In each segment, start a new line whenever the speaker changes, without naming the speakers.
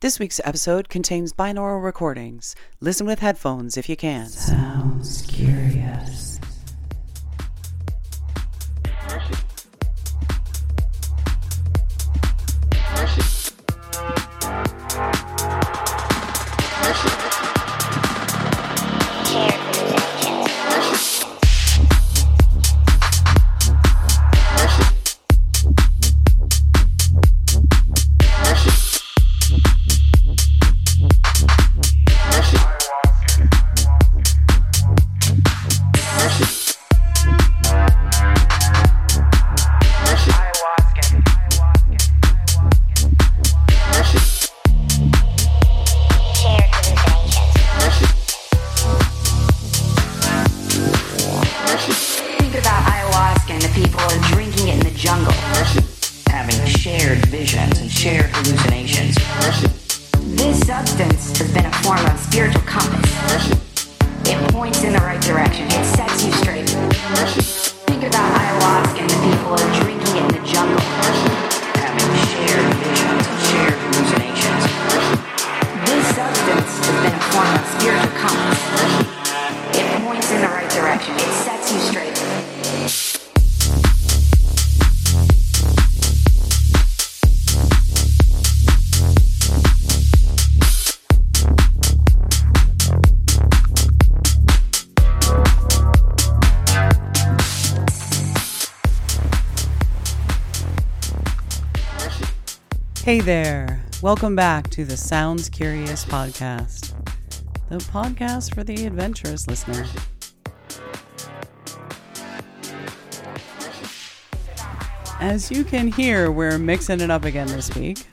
This week's episode contains binaural recordings. Listen with headphones if you can. Sounds Hey there. Welcome back to the Sounds Curious podcast, the podcast for the adventurous listener. As you can hear, we're mixing it up again this week.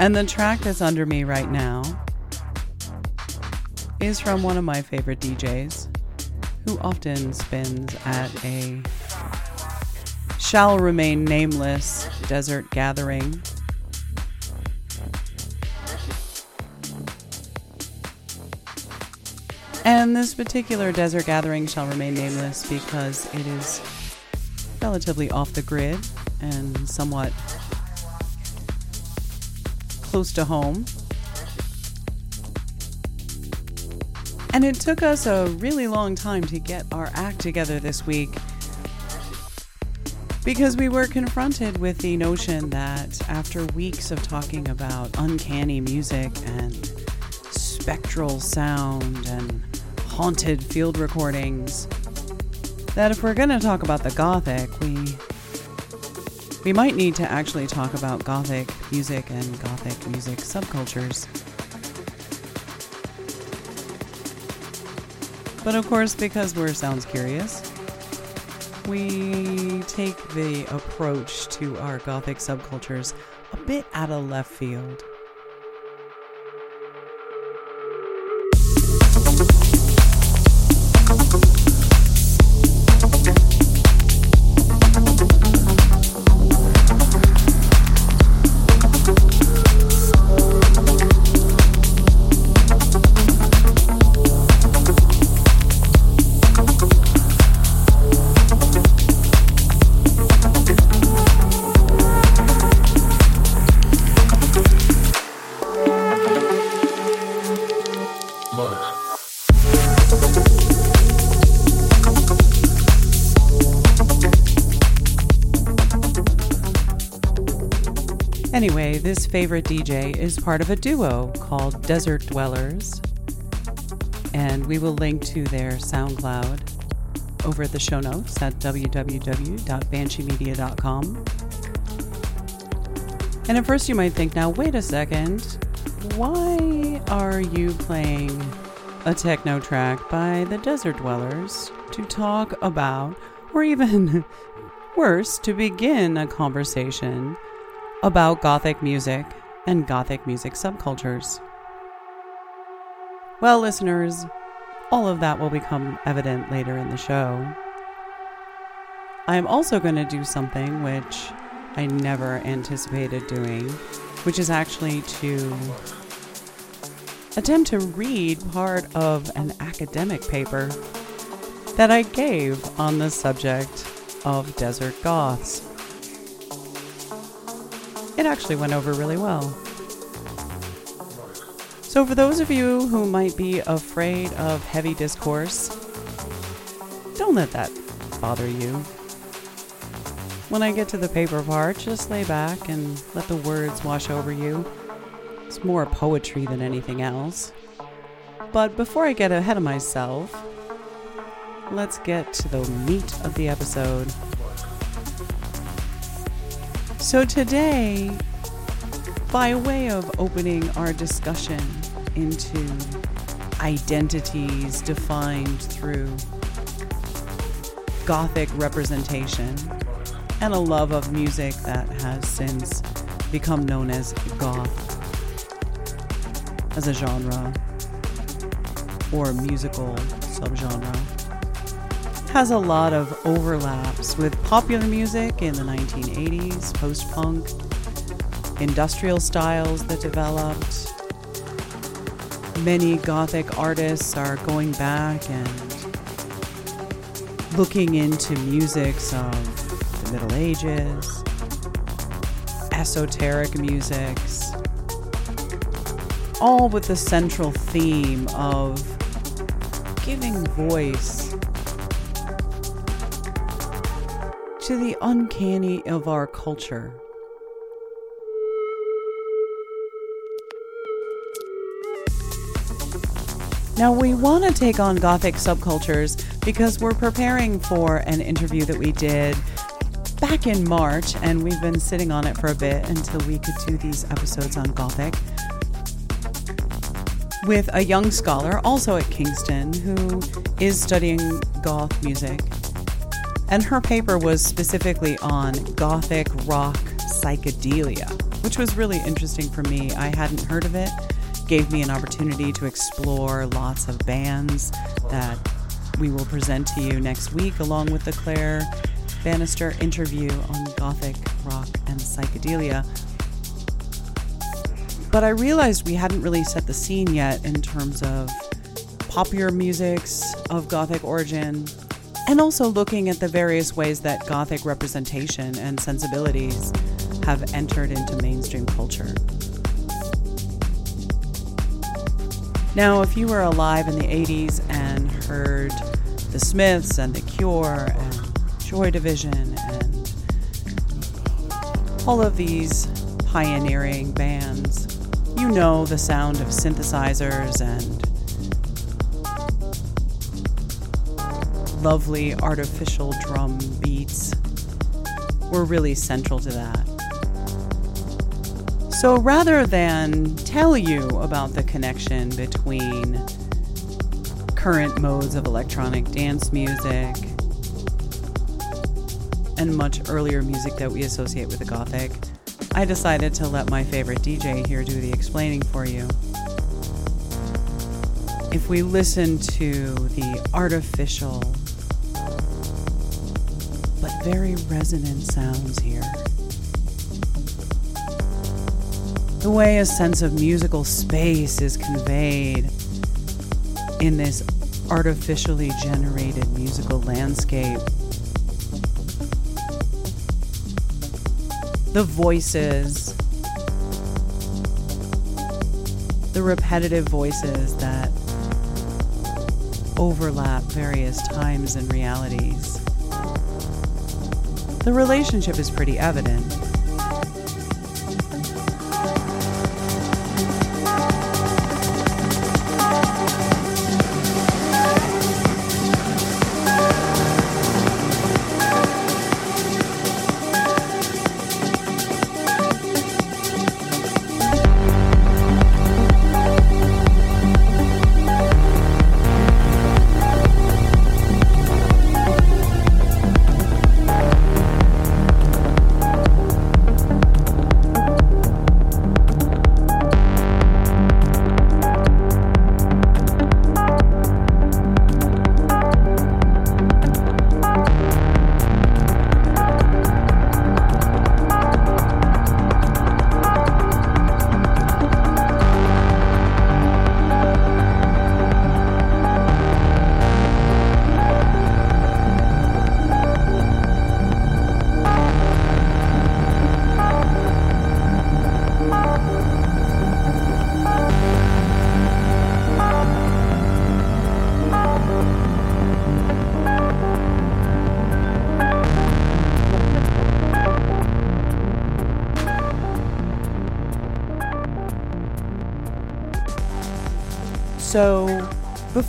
And the track that's under me right now is from one of my favorite DJs who often spins at a shall remain nameless desert gathering. And this particular desert gathering shall remain nameless because it is relatively off the grid and somewhat close to home. And it took us a really long time to get our act together this week because we were confronted with the notion that after weeks of talking about uncanny music and spectral sound and haunted field recordings, that if we're going to talk about the Gothic, we we might need to actually talk about Gothic music and Gothic music subcultures. But of course, because we're sounds curious, we take the approach to our Gothic subcultures a bit out of left field. Anyway, this favorite DJ is part of a duo called Desert Dwellers, and we will link to their SoundCloud over at the show notes at www.bansheemedia.com. And at first, you might think, now, wait a second, why are you playing a techno track by the Desert Dwellers to talk about, or even worse, to begin a conversation about Gothic music and Gothic music subcultures. Well, listeners, all of that will become evident later in the show. I am also going to do something which I never anticipated doing, which is actually to attempt to read part of an academic paper that I gave on the subject of desert goths. it actually went over really well. So, for those of you who might be afraid of heavy discourse, don't let that bother you. When I get to the paper part, just lay back and let the words wash over you. It's more poetry than anything else. But before I get ahead of myself, let's get to the meat of the episode. So, today, by way of opening our discussion into identities defined through Gothic representation and a love of music that has since become known as goth as a genre or musical subgenre has a lot of overlaps with popular music in the 1980s, post punk, industrial styles that developed. Many Gothic artists are going back and looking into musics of Middle Ages, esoteric musics, all with the central theme of giving voice to the uncanny of our culture. Now, we want to take on Gothic subcultures because we're preparing for an interview that we did back in March, and we've been sitting on it for a bit until we could do these episodes on Gothic. With a young scholar, also at Kingston, who is studying goth music. And her paper was specifically on Gothic rock psychedelia, which was really interesting for me. I hadn't heard of it, gave me an opportunity to explore lots of bands that we will present to you next week, along with the Claire Bannister interview on Gothic rock and psychedelia. But I realized we hadn't really set the scene yet in terms of popular musics of Gothic origin, and also looking at the various ways that Gothic representation and sensibilities have entered into mainstream culture. Now, if you were alive in the 80s and heard The Smiths and The Cure and Joy Division and all of these pioneering bands, you know the sound of synthesizers and lovely artificial drum beats were really central to that. So rather than tell you about the connection between current modes of electronic dance music and much earlier music that we associate with the Gothic, I decided to let my favorite DJ here do the explaining for you. If we listen to the artificial but very resonant sounds here. The way a sense of musical space is conveyed in this artificially generated musical landscape. The voices, the repetitive voices that overlap various times and realities the relationship is pretty evident.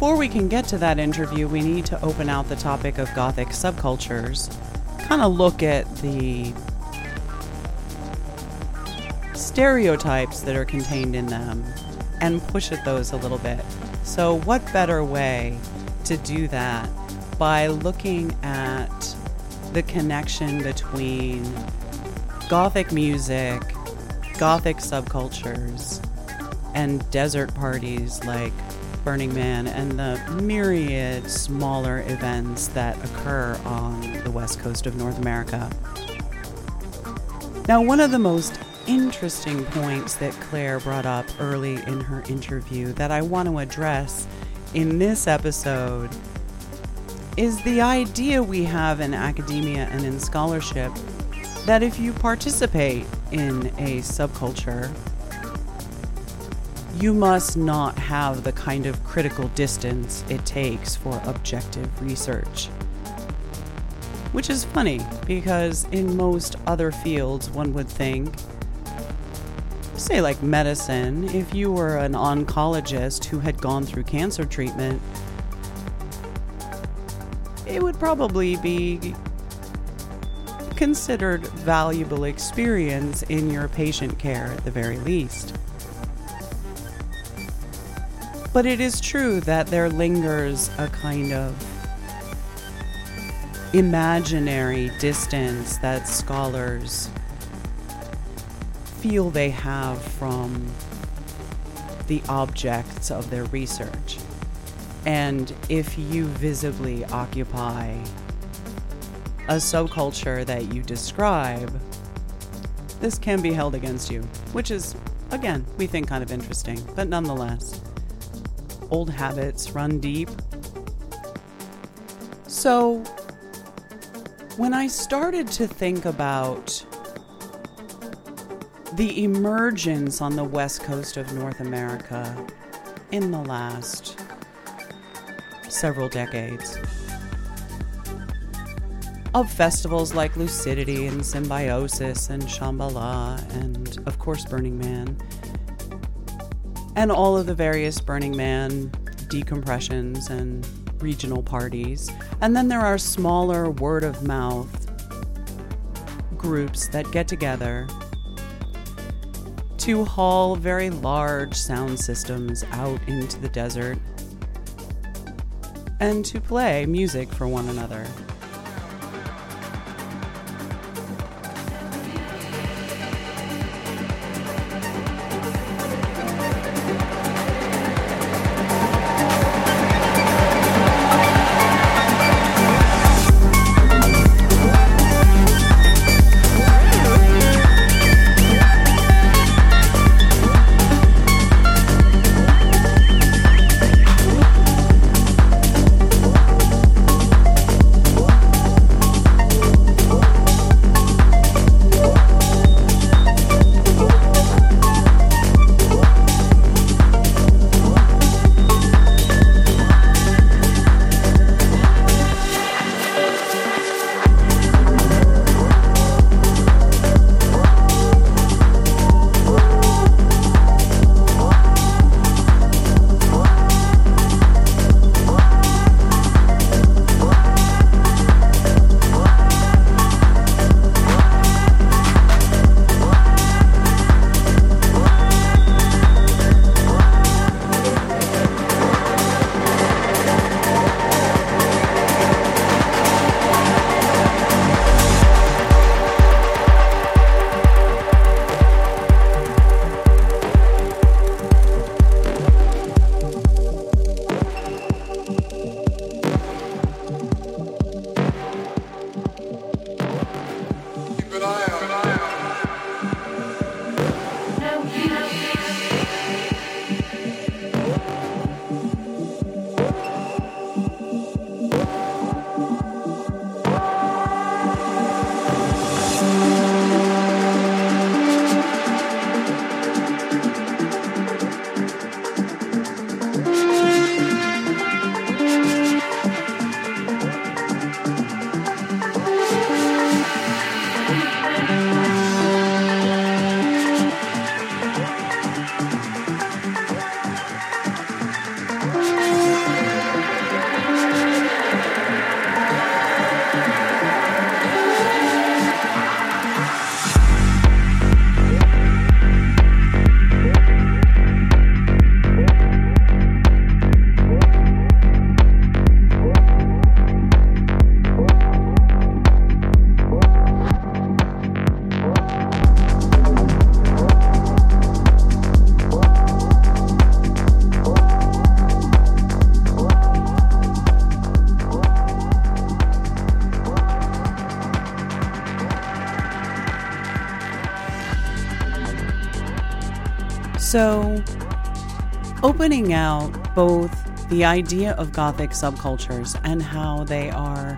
Before we can get to that interview, we need to open out the topic of Gothic subcultures, kind of look at the stereotypes that are contained in them, and push at those a little bit. So, what better way to do that by looking at the connection between Gothic music, Gothic subcultures, and desert parties like Burning Man and the myriad smaller events that occur on the west coast of North America. Now, one of the most interesting points that Claire brought up early in her interview that I want to address in this episode is the idea we have in academia and in scholarship that if you participate in a subculture, you must not have the kind of critical distance it takes for objective research. Which is funny because in most other fields, one would think, say like medicine, if you were an oncologist who had gone through cancer treatment, it would probably be considered valuable experience in your patient care at the very least. But it is true that there lingers a kind of imaginary distance that scholars feel they have from the objects of their research. And if you visibly occupy a subculture that you describe, this can be held against you, which is, again, we think kind of interesting, but nonetheless old habits run deep. So, when I started to think about the emergence on the west coast of North America in the last several decades of festivals like Lucidity and Symbiosis and Shambhala and, of course, Burning Man and all of the various Burning Man decompressions and regional parties. And then there are smaller word of mouth groups that get together to haul very large sound systems out into the desert and to play music for one another. Opening out both the idea of Gothic subcultures and how they are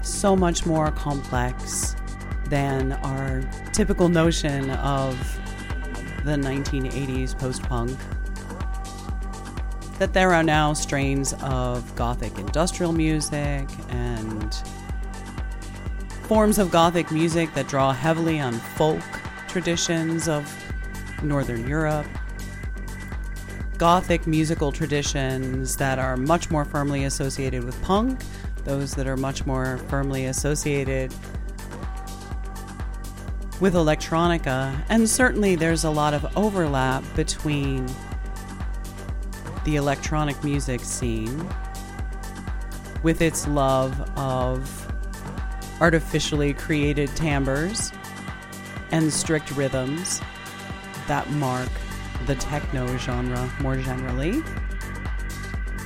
so much more complex than our typical notion of the 1980s post punk. That there are now strains of Gothic industrial music and forms of Gothic music that draw heavily on folk traditions of Northern Europe Gothic musical traditions that are much more firmly associated with punk, those that are much more firmly associated with electronica, and certainly there's a lot of overlap between the electronic music scene with its love of artificially created timbres and strict rhythms that mark the techno genre more generally.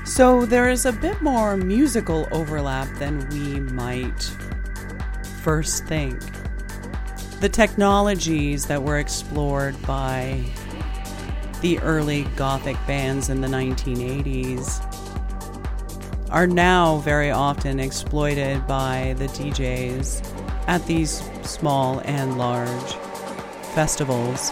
So there is a bit more musical overlap than we might first think. The technologies that were explored by the early Gothic bands in the 1980s are now very often exploited by the DJs at these small and large festivals.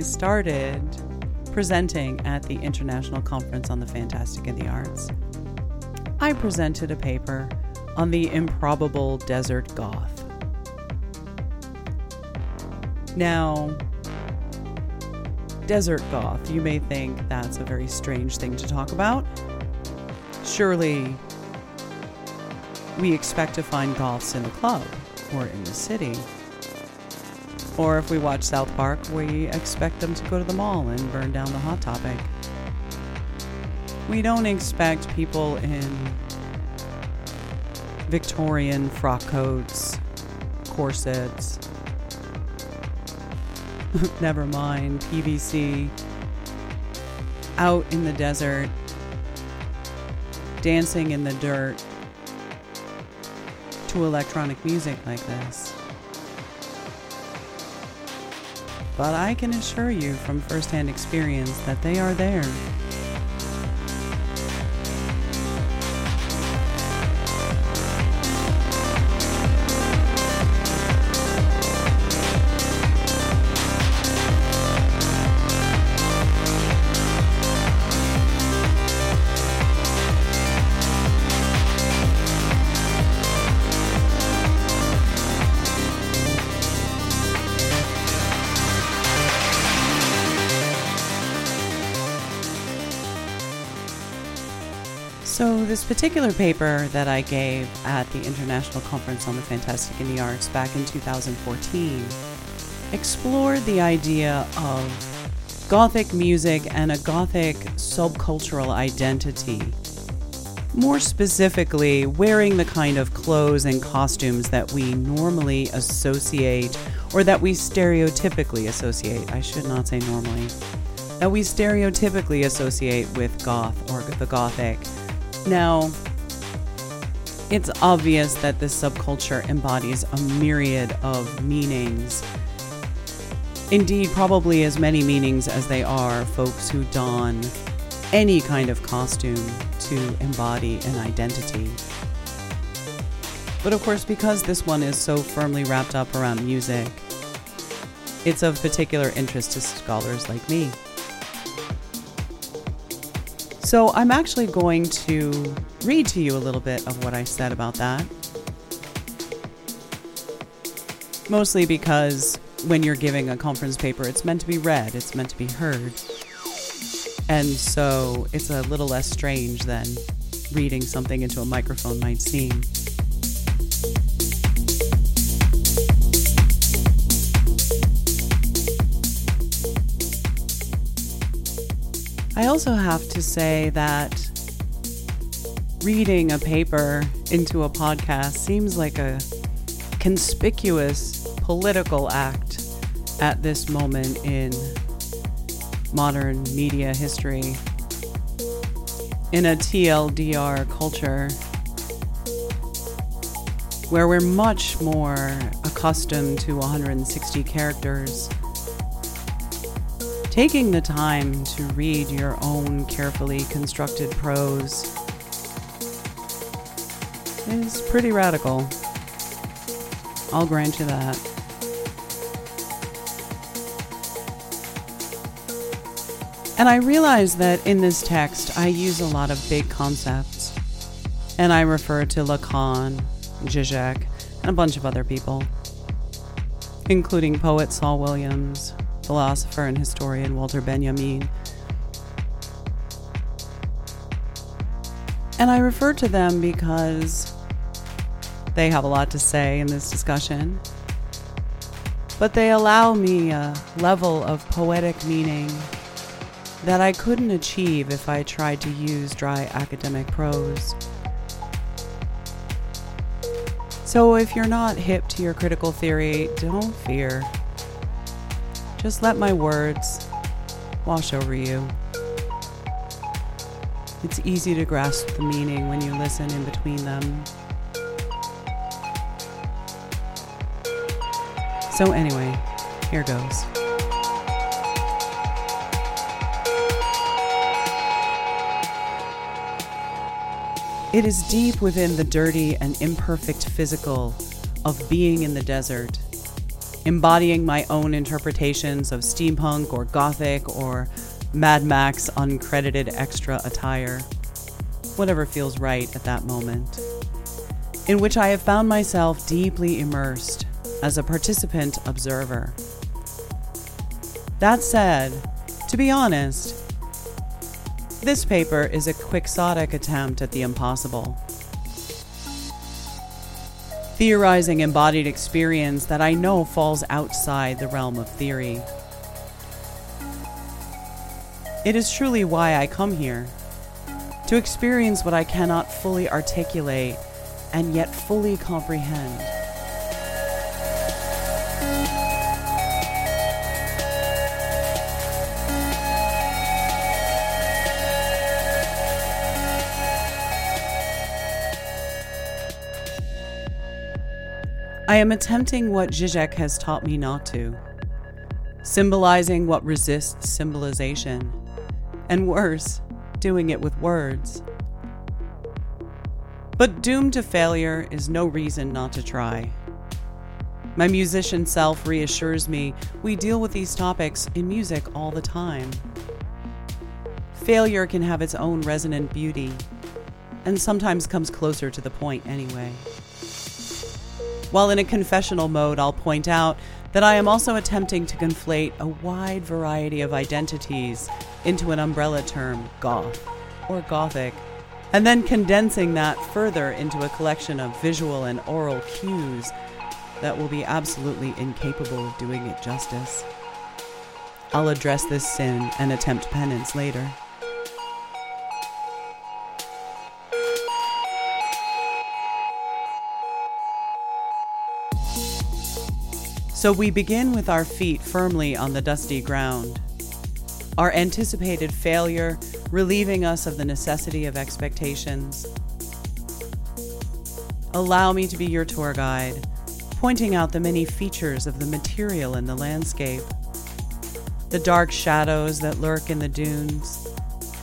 I started presenting at the International Conference on the Fantastic and the Arts, I presented a paper on the improbable desert goth. Now, desert goth, you may think that's a very strange thing to talk about. Surely, we expect to find goths in the club or in the city. Or if we watch South Park, we expect them to go to the mall and burn down the Hot Topic. We don't expect people in Victorian frock coats, corsets, never mind, PVC, out in the desert, dancing in the dirt to electronic music like this. But I can assure you from firsthand experience that they are there. So, this particular paper that I gave at the International Conference on the Fantastic in the Arts back in 2014 explored the idea of Gothic music and a Gothic subcultural identity. More specifically, wearing the kind of clothes and costumes that we normally associate, or that we stereotypically associate, I should not say normally, that we stereotypically associate with goth or the Gothic now, it's obvious that this subculture embodies a myriad of meanings. Indeed, probably as many meanings as they are folks who don any kind of costume to embody an identity. But of course, because this one is so firmly wrapped up around music, it's of particular interest to scholars like me. So I'm actually going to read to you a little bit of what I said about that. Mostly because when you're giving a conference paper, it's meant to be read, it's meant to be heard. And so it's a little less strange than reading something into a microphone might seem. I also have to say that reading a paper into a podcast seems like a conspicuous political act at this moment in modern media history. In a TLDR culture where we're much more accustomed to 160 characters Taking the time to read your own carefully constructed prose is pretty radical. I'll grant you that. And I realize that in this text, I use a lot of big concepts. And I refer to Lacan, Zizek, and a bunch of other people, including poet Saul Williams, philosopher and historian Walter Benjamin. And I refer to them because they have a lot to say in this discussion, but they allow me a level of poetic meaning that I couldn't achieve if I tried to use dry academic prose. So if you're not hip to your critical theory, don't fear. Just let my words wash over you. It's easy to grasp the meaning when you listen in between them. So, anyway, here goes. It is deep within the dirty and imperfect physical of being in the desert embodying my own interpretations of steampunk or gothic or Mad Max uncredited extra attire, whatever feels right at that moment, in which I have found myself deeply immersed as a participant observer. That said, to be honest, this paper is a quixotic attempt at the impossible. Theorizing embodied experience that I know falls outside the realm of theory. It is truly why I come here to experience what I cannot fully articulate and yet fully comprehend. I am attempting what Zizek has taught me not to, symbolizing what resists symbolization, and worse, doing it with words. But doomed to failure is no reason not to try. My musician self reassures me we deal with these topics in music all the time. Failure can have its own resonant beauty, and sometimes comes closer to the point anyway. While in a confessional mode, I'll point out that I am also attempting to conflate a wide variety of identities into an umbrella term, goth or gothic, and then condensing that further into a collection of visual and aural cues that will be absolutely incapable of doing it justice. I'll address this sin and attempt penance later. So we begin with our feet firmly on the dusty ground. Our anticipated failure relieving us of the necessity of expectations. Allow me to be your tour guide, pointing out the many features of the material in the landscape, the dark shadows that lurk in the dunes,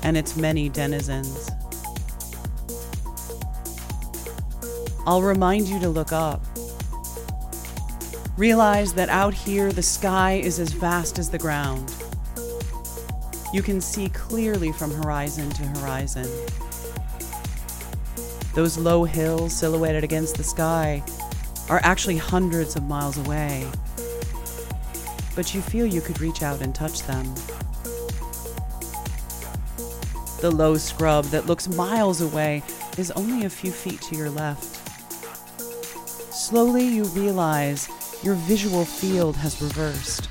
and its many denizens. I'll remind you to look up Realize that out here the sky is as vast as the ground. You can see clearly from horizon to horizon. Those low hills silhouetted against the sky are actually hundreds of miles away, but you feel you could reach out and touch them. The low scrub that looks miles away is only a few feet to your left. Slowly, you realize your visual field has reversed.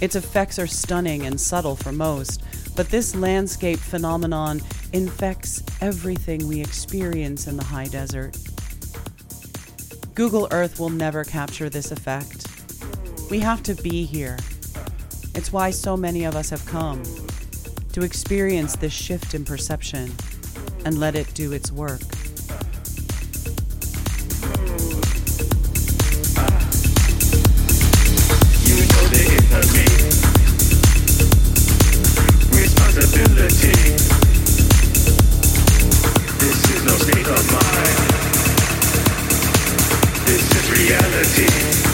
Its effects are stunning and subtle for most, but this landscape phenomenon infects everything we experience in the high desert. Google Earth will never capture this effect. We have to be here. It's why so many of us have come to experience this shift in perception and let it do its work. of mine. This is reality.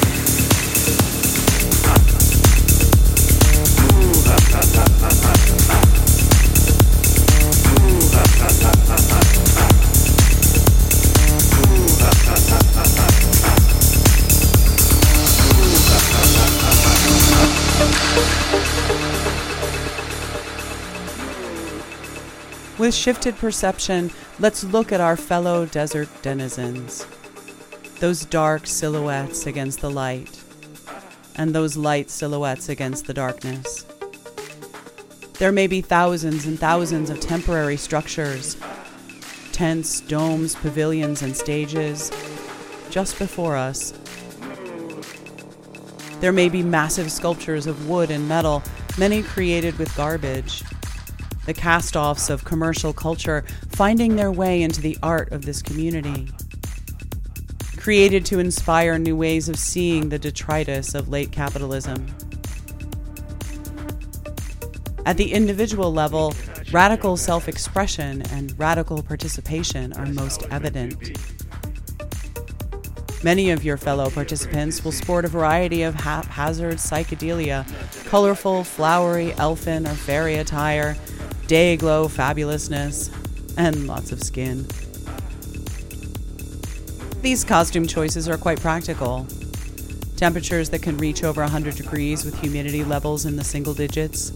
With shifted perception, let's look at our fellow desert denizens. Those dark silhouettes against the light, and those light silhouettes against the darkness. There may be thousands and thousands of temporary structures tents, domes, pavilions, and stages just before us. There may be massive sculptures of wood and metal, many created with garbage the cast offs of commercial culture finding their way into the art of this community. Created to inspire new ways of seeing the detritus of late capitalism. At the individual level, radical self expression and radical participation are most evident. Many of your fellow participants will sport a variety of haphazard psychedelia, colorful, flowery, elfin, or fairy attire, day glow fabulousness, and lots of skin. These costume choices are quite practical. Temperatures that can reach over 100 degrees with humidity levels in the single digits.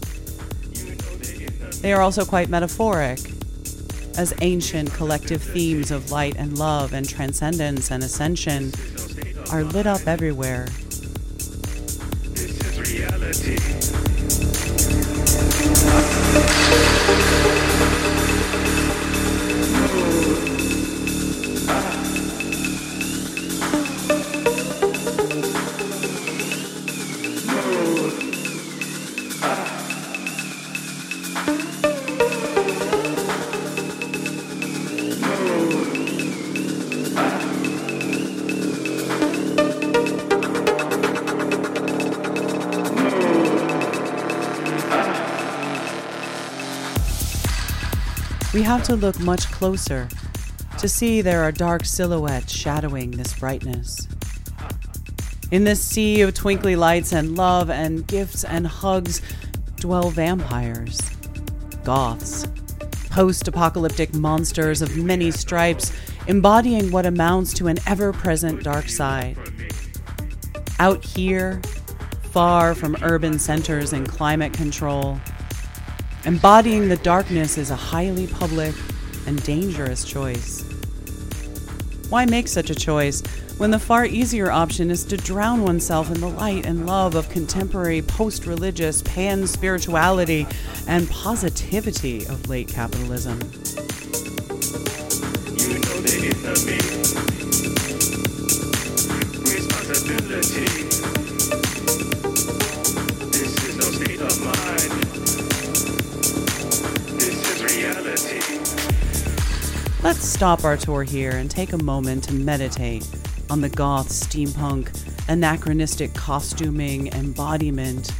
They are also quite metaphoric, as ancient collective themes of light and love and transcendence and ascension are lit up everywhere. This is reality. We have to look much closer to see there are dark silhouettes shadowing this brightness. In this sea of twinkly lights and love and gifts and hugs dwell vampires, goths, post apocalyptic monsters of many stripes embodying what amounts to an ever present dark side. Out here, far from urban centers and climate control, Embodying the darkness is a highly public and dangerous choice. Why make such a choice when the far easier option is to drown oneself in the light and love of contemporary post religious pan spirituality and positivity of late capitalism? You know responsibility. This is no state of mind. Let's stop our tour here and take a moment to meditate on the goth, steampunk, anachronistic costuming, embodiment,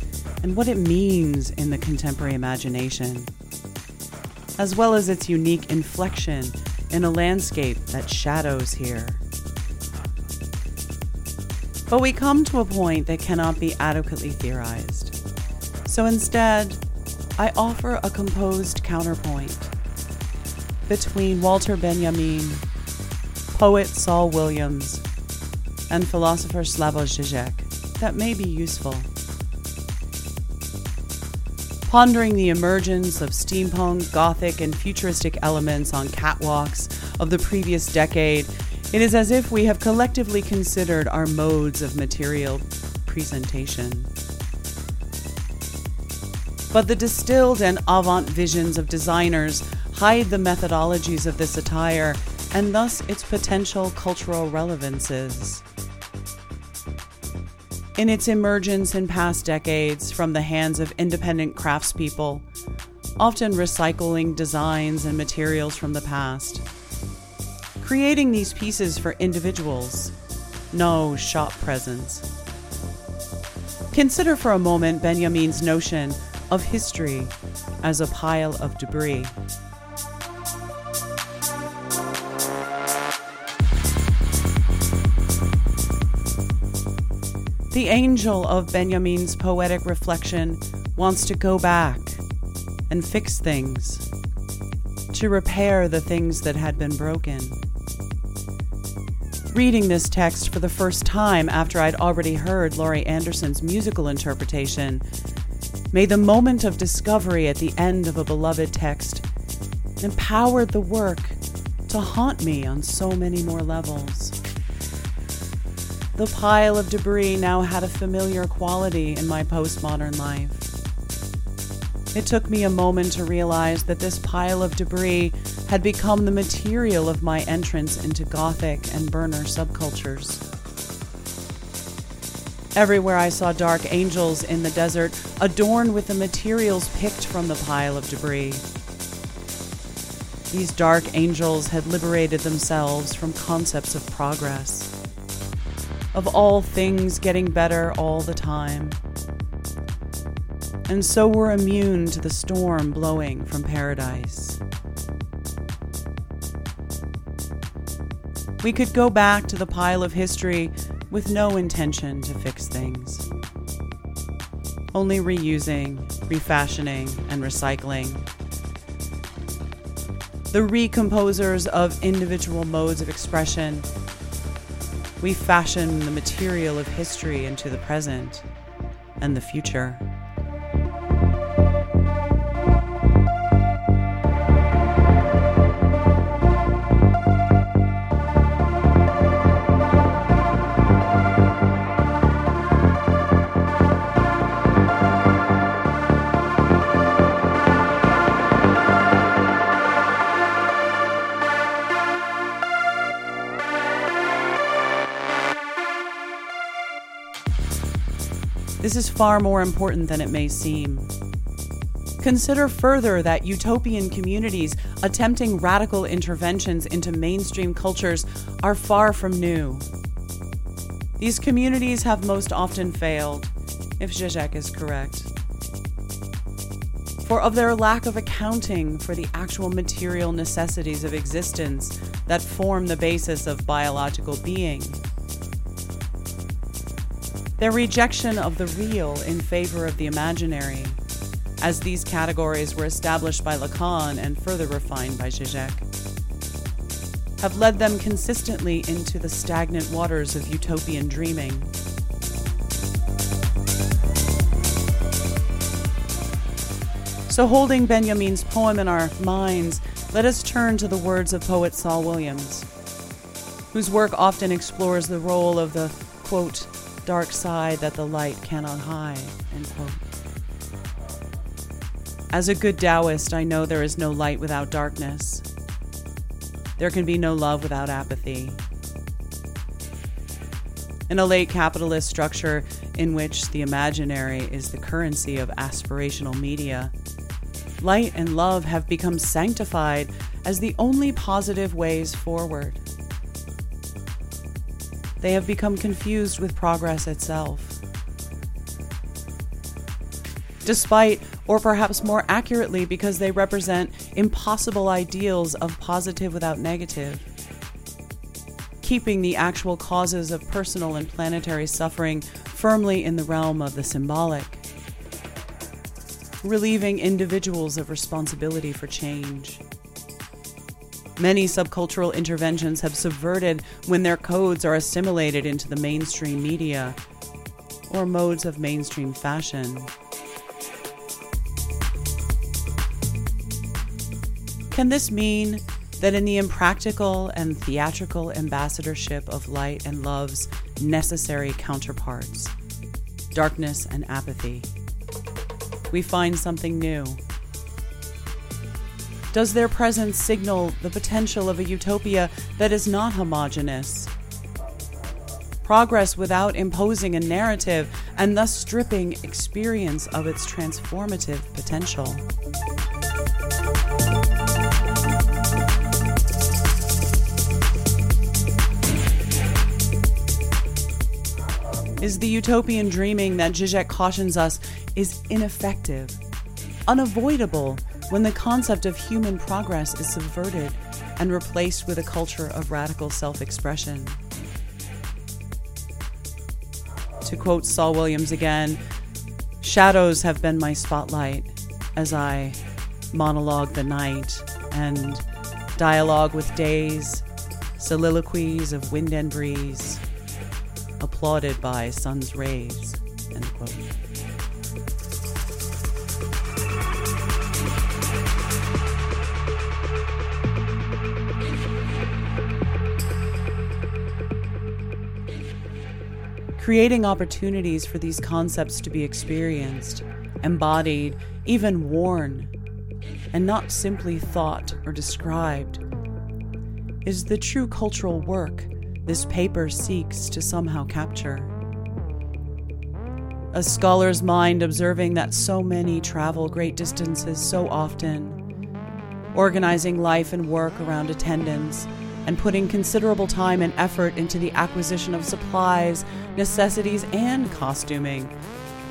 and what it means in the contemporary imagination, as well as its unique inflection in a landscape that shadows here. But we come to a point that cannot be adequately theorized. So instead, I offer a composed counterpoint between Walter Benjamin, poet Saul Williams, and philosopher Slavoj Žižek that may be useful. Pondering the emergence of steampunk, gothic, and futuristic elements on catwalks of the previous decade, it is as if we have collectively considered our modes of material presentation. But the distilled and avant visions of designers hide the methodologies of this attire and thus its potential cultural relevances. In its emergence in past decades from the hands of independent craftspeople, often recycling designs and materials from the past, creating these pieces for individuals, no shop presence. Consider for a moment Benjamin's notion of history as a pile of debris. The angel of Benjamin's poetic reflection wants to go back and fix things, to repair the things that had been broken. Reading this text for the first time after I'd already heard Laurie Anderson's musical interpretation, may the moment of discovery at the end of a beloved text empowered the work to haunt me on so many more levels. The pile of debris now had a familiar quality in my postmodern life. It took me a moment to realize that this pile of debris had become the material of my entrance into Gothic and burner subcultures. Everywhere I saw dark angels in the desert adorned with the materials picked from the pile of debris. These dark angels had liberated themselves from concepts of progress of all things getting better all the time. And so we're immune to the storm blowing from paradise. we could go back to the pile of history with no intention to fix things. Only reusing, refashioning, and recycling. The recomposers of individual modes of expression, we fashion the material of history into the present and the future. Far more important than it may seem. Consider further that utopian communities attempting radical interventions into mainstream cultures are far from new. These communities have most often failed, if Zizek is correct. For of their lack of accounting for the actual material necessities of existence that form the basis of biological being, their rejection of the real in favor of the imaginary, as these categories were established by Lacan and further refined by Zizek, have led them consistently into the stagnant waters of utopian dreaming. So, holding Benjamin's poem in our minds, let us turn to the words of poet Saul Williams, whose work often explores the role of the, quote, dark side that the light cannot hide. As a good Taoist, I know there is no light without darkness. There can be no love without apathy. In a late capitalist structure in which the imaginary is the currency of aspirational media, light and love have become sanctified as the only positive ways forward they have become confused with progress itself. Despite, or perhaps more accurately, because they represent impossible ideals of positive without negative, keeping the actual causes of personal and planetary suffering firmly in the realm of the symbolic, relieving individuals of responsibility for change. Many subcultural interventions have subverted when their codes are assimilated into the mainstream media or modes of mainstream fashion. Can this mean that in the impractical and theatrical ambassadorship of light and love's necessary counterparts, darkness and apathy, we find something new? Does their presence signal the potential of a utopia that is not homogenous? Progress without imposing a narrative and thus stripping experience of its transformative potential. Is the utopian dreaming that Zizek cautions us is ineffective, unavoidable, when the concept of human progress is subverted and replaced with a culture of radical self expression. To quote Saul Williams again, shadows have been my spotlight as I monologue the night and dialogue with days, soliloquies of wind and breeze, applauded by sun's rays. End quote. Creating opportunities for these concepts to be experienced, embodied, even worn, and not simply thought or described, is the true cultural work this paper seeks to somehow capture. A scholar's mind observing that so many travel great distances so often, organizing life and work around attendance and putting considerable time and effort into the acquisition of supplies, necessities, and costuming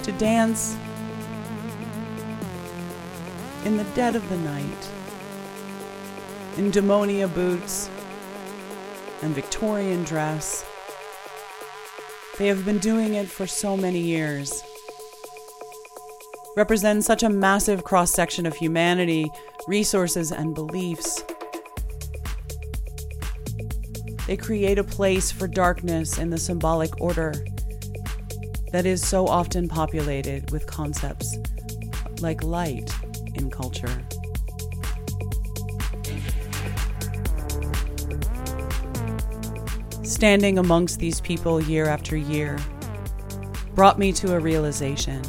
to dance in the dead of the night in demonia boots and Victorian dress. They have been doing it for so many years. Represent such a massive cross section of humanity, resources, and beliefs. They create a place for darkness in the symbolic order that is so often populated with concepts like light in culture. Standing amongst these people year after year brought me to a realization.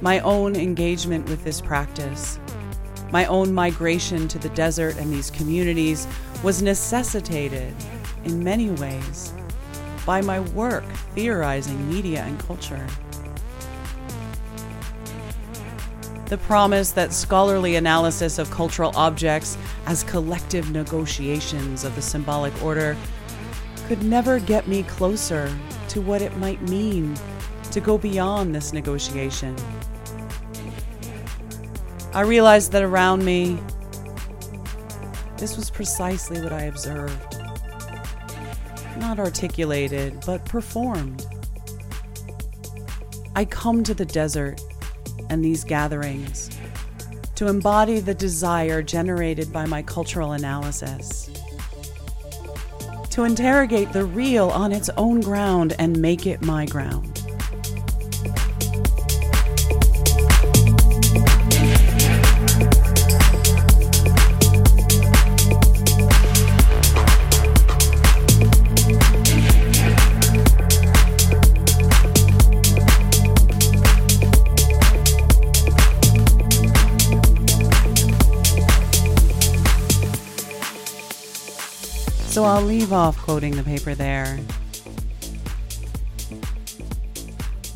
My own engagement with this practice, my own migration to the desert and these communities was necessitated in many ways by my work theorizing media and culture. The promise that scholarly analysis of cultural objects as collective negotiations of the symbolic order could never get me closer to what it might mean to go beyond this negotiation. I realized that around me, this was precisely what I observed. Not articulated, but performed. I come to the desert and these gatherings to embody the desire generated by my cultural analysis, to interrogate the real on its own ground and make it my ground. So I'll leave off quoting the paper there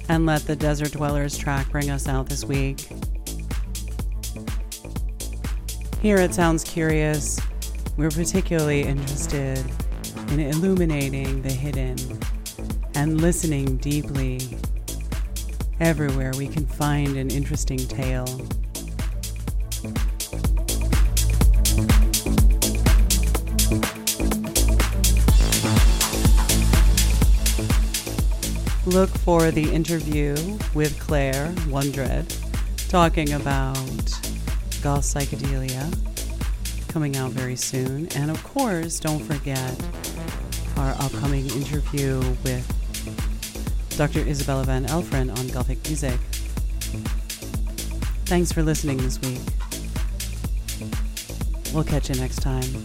and let the Desert Dwellers track bring us out this week. Here it Sounds Curious, we're particularly interested in illuminating the hidden and listening deeply everywhere we can find an interesting tale. Look for the interview with Claire Wondred talking about goth psychedelia coming out very soon. And of course, don't forget our upcoming interview with Dr. Isabella Van Elferen on Gothic music. Thanks for listening this week. We'll catch you next time.